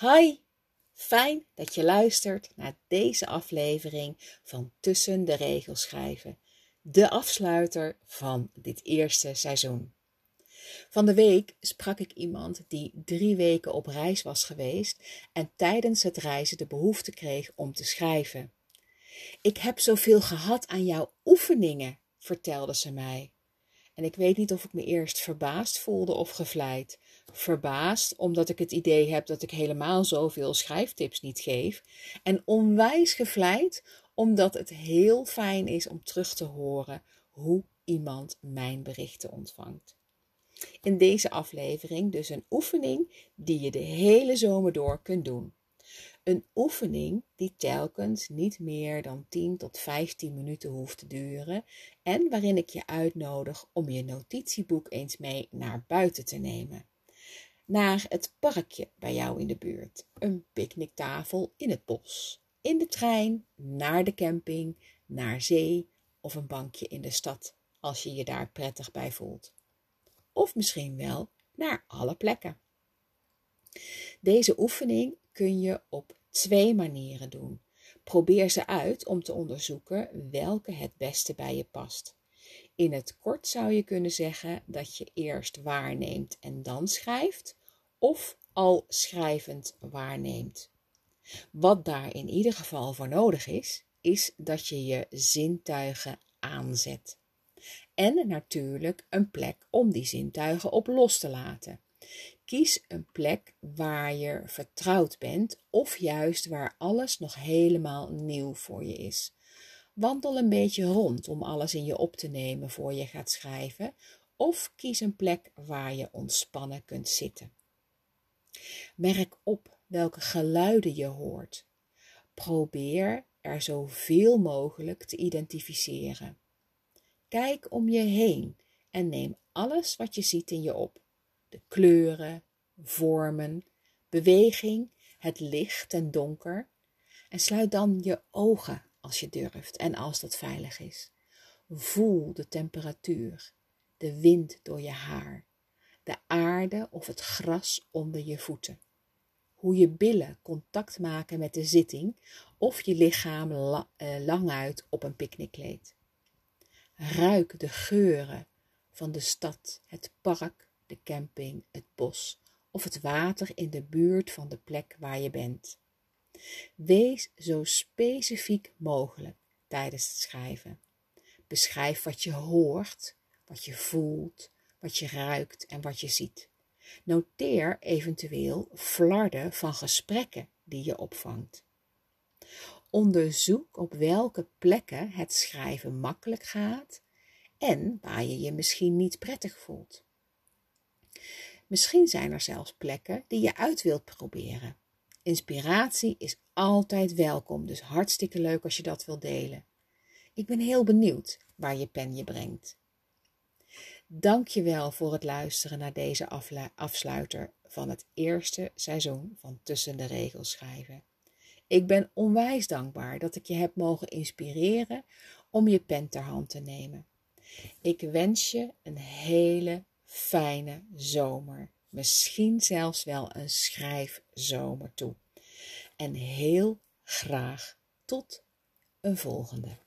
Hi, fijn dat je luistert naar deze aflevering van Tussen de Regels Schrijven, de afsluiter van dit eerste seizoen. Van de week sprak ik iemand die drie weken op reis was geweest en tijdens het reizen de behoefte kreeg om te schrijven. Ik heb zoveel gehad aan jouw oefeningen, vertelde ze mij. En ik weet niet of ik me eerst verbaasd voelde of gevleid. Verbaasd omdat ik het idee heb dat ik helemaal zoveel schrijftips niet geef. En onwijs gevleid omdat het heel fijn is om terug te horen hoe iemand mijn berichten ontvangt. In deze aflevering dus een oefening die je de hele zomer door kunt doen. Een oefening die telkens niet meer dan 10 tot 15 minuten hoeft te duren en waarin ik je uitnodig om je notitieboek eens mee naar buiten te nemen. Naar het parkje bij jou in de buurt, een picknicktafel in het bos, in de trein, naar de camping, naar zee of een bankje in de stad als je je daar prettig bij voelt. Of misschien wel naar alle plekken. Deze oefening kun je op twee manieren doen. Probeer ze uit om te onderzoeken welke het beste bij je past. In het kort zou je kunnen zeggen dat je eerst waarneemt en dan schrijft, of al schrijvend waarneemt. Wat daar in ieder geval voor nodig is, is dat je je zintuigen aanzet. En natuurlijk een plek om die zintuigen op los te laten. Kies een plek waar je vertrouwd bent of juist waar alles nog helemaal nieuw voor je is. Wandel een beetje rond om alles in je op te nemen voor je gaat schrijven of kies een plek waar je ontspannen kunt zitten. Merk op welke geluiden je hoort. Probeer er zoveel mogelijk te identificeren. Kijk om je heen en neem alles wat je ziet in je op de kleuren, vormen, beweging, het licht en donker. En sluit dan je ogen als je durft en als dat veilig is. Voel de temperatuur, de wind door je haar, de aarde of het gras onder je voeten. Hoe je billen contact maken met de zitting of je lichaam la, eh, lang uit op een picknickkleed. Ruik de geuren van de stad, het park de camping, het bos of het water in de buurt van de plek waar je bent. Wees zo specifiek mogelijk tijdens het schrijven. Beschrijf wat je hoort, wat je voelt, wat je ruikt en wat je ziet. Noteer eventueel flarden van gesprekken die je opvangt. Onderzoek op welke plekken het schrijven makkelijk gaat en waar je je misschien niet prettig voelt. Misschien zijn er zelfs plekken die je uit wilt proberen. Inspiratie is altijd welkom, dus hartstikke leuk als je dat wilt delen. Ik ben heel benieuwd waar je pen je brengt. Dank je wel voor het luisteren naar deze afsluiter van het eerste seizoen van Tussen de Regels schrijven. Ik ben onwijs dankbaar dat ik je heb mogen inspireren om je pen ter hand te nemen. Ik wens je een hele fijne zomer. Misschien zelfs wel een schrijfzomer toe. En heel graag tot een volgende.